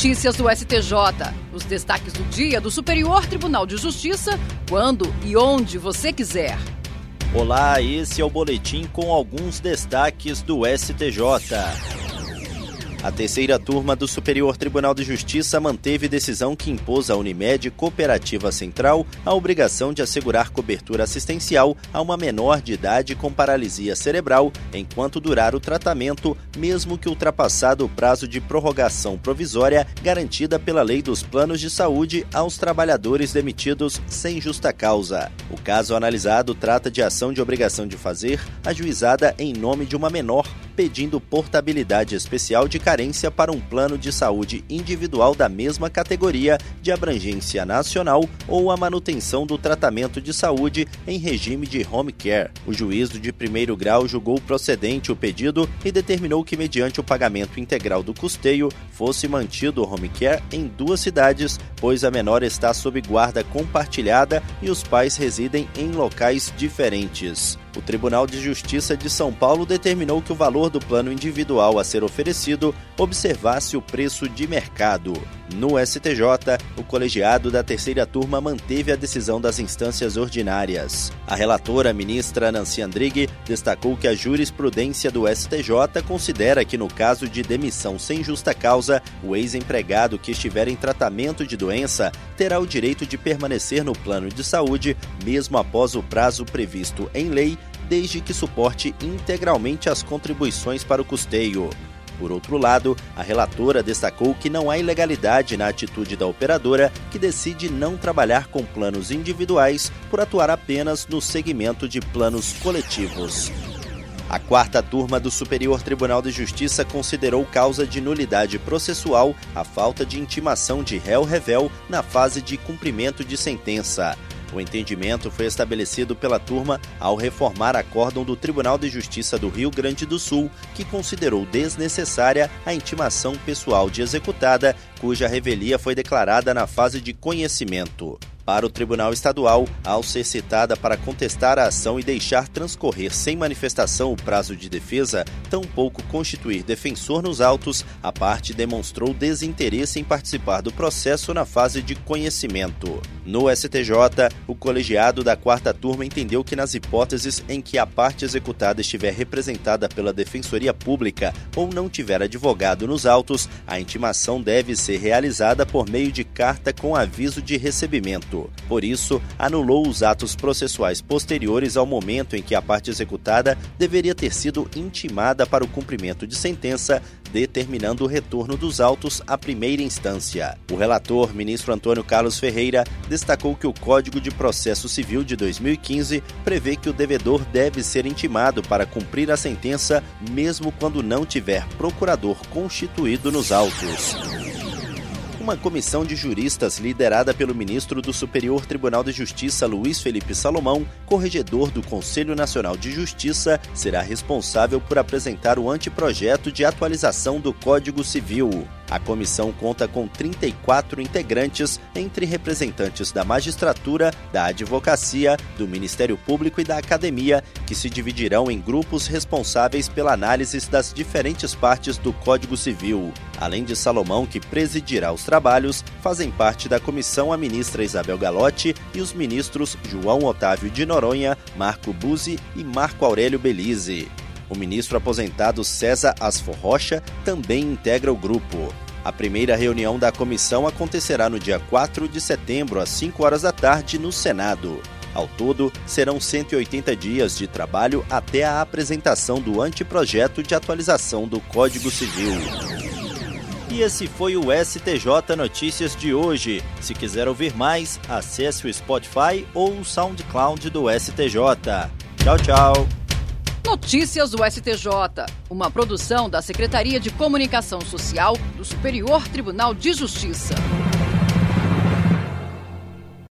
Notícias do STJ. Os destaques do dia do Superior Tribunal de Justiça, quando e onde você quiser. Olá, esse é o boletim com alguns destaques do STJ. A terceira turma do Superior Tribunal de Justiça manteve decisão que impôs à Unimed Cooperativa Central a obrigação de assegurar cobertura assistencial a uma menor de idade com paralisia cerebral enquanto durar o tratamento, mesmo que ultrapassado o prazo de prorrogação provisória garantida pela Lei dos Planos de Saúde aos trabalhadores demitidos sem justa causa. O caso analisado trata de ação de obrigação de fazer ajuizada em nome de uma menor pedindo portabilidade especial de carência para um plano de saúde individual da mesma categoria de abrangência nacional ou a manutenção do tratamento de saúde em regime de home care. O juízo de primeiro grau julgou procedente o pedido e determinou que, mediante o pagamento integral do custeio, fosse mantido o home care em duas cidades, pois a menor está sob guarda compartilhada e os pais residem em locais diferentes. O Tribunal de Justiça de São Paulo determinou que o valor do plano individual a ser oferecido observasse o preço de mercado. No STJ, o colegiado da terceira turma manteve a decisão das instâncias ordinárias. A relatora, ministra Nancy Andrighi, destacou que a jurisprudência do STJ considera que, no caso de demissão sem justa causa, o ex-empregado que estiver em tratamento de doença terá o direito de permanecer no plano de saúde, mesmo após o prazo previsto em lei, desde que suporte integralmente as contribuições para o custeio. Por outro lado, a relatora destacou que não há ilegalidade na atitude da operadora que decide não trabalhar com planos individuais por atuar apenas no segmento de planos coletivos. A quarta turma do Superior Tribunal de Justiça considerou causa de nulidade processual a falta de intimação de réu revel na fase de cumprimento de sentença. O entendimento foi estabelecido pela turma ao reformar acórdão do Tribunal de Justiça do Rio Grande do Sul, que considerou desnecessária a intimação pessoal de executada, cuja revelia foi declarada na fase de conhecimento para o Tribunal Estadual ao ser citada para contestar a ação e deixar transcorrer sem manifestação o prazo de defesa, tampouco constituir defensor nos autos, a parte demonstrou desinteresse em participar do processo na fase de conhecimento. No STJ, o colegiado da quarta turma entendeu que nas hipóteses em que a parte executada estiver representada pela Defensoria Pública ou não tiver advogado nos autos, a intimação deve ser realizada por meio de carta com aviso de recebimento. Por isso, anulou os atos processuais posteriores ao momento em que a parte executada deveria ter sido intimada para o cumprimento de sentença, determinando o retorno dos autos à primeira instância. O relator, ministro Antônio Carlos Ferreira, destacou que o Código de Processo Civil de 2015 prevê que o devedor deve ser intimado para cumprir a sentença, mesmo quando não tiver procurador constituído nos autos uma comissão de juristas liderada pelo ministro do Superior Tribunal de Justiça Luiz Felipe Salomão, corregedor do Conselho Nacional de Justiça, será responsável por apresentar o anteprojeto de atualização do Código Civil. A comissão conta com 34 integrantes, entre representantes da magistratura, da advocacia, do Ministério Público e da academia, que se dividirão em grupos responsáveis pela análise das diferentes partes do Código Civil. Além de Salomão, que presidirá os trabalhos, fazem parte da comissão a ministra Isabel Galotti e os ministros João Otávio de Noronha, Marco Buzzi e Marco Aurélio Belize. O ministro aposentado César Asfor Rocha também integra o grupo. A primeira reunião da comissão acontecerá no dia 4 de setembro, às 5 horas da tarde, no Senado. Ao todo, serão 180 dias de trabalho até a apresentação do anteprojeto de atualização do Código Civil. E esse foi o STJ Notícias de hoje. Se quiser ouvir mais, acesse o Spotify ou o SoundCloud do STJ. Tchau, tchau. Notícias do STJ, uma produção da Secretaria de Comunicação Social do Superior Tribunal de Justiça.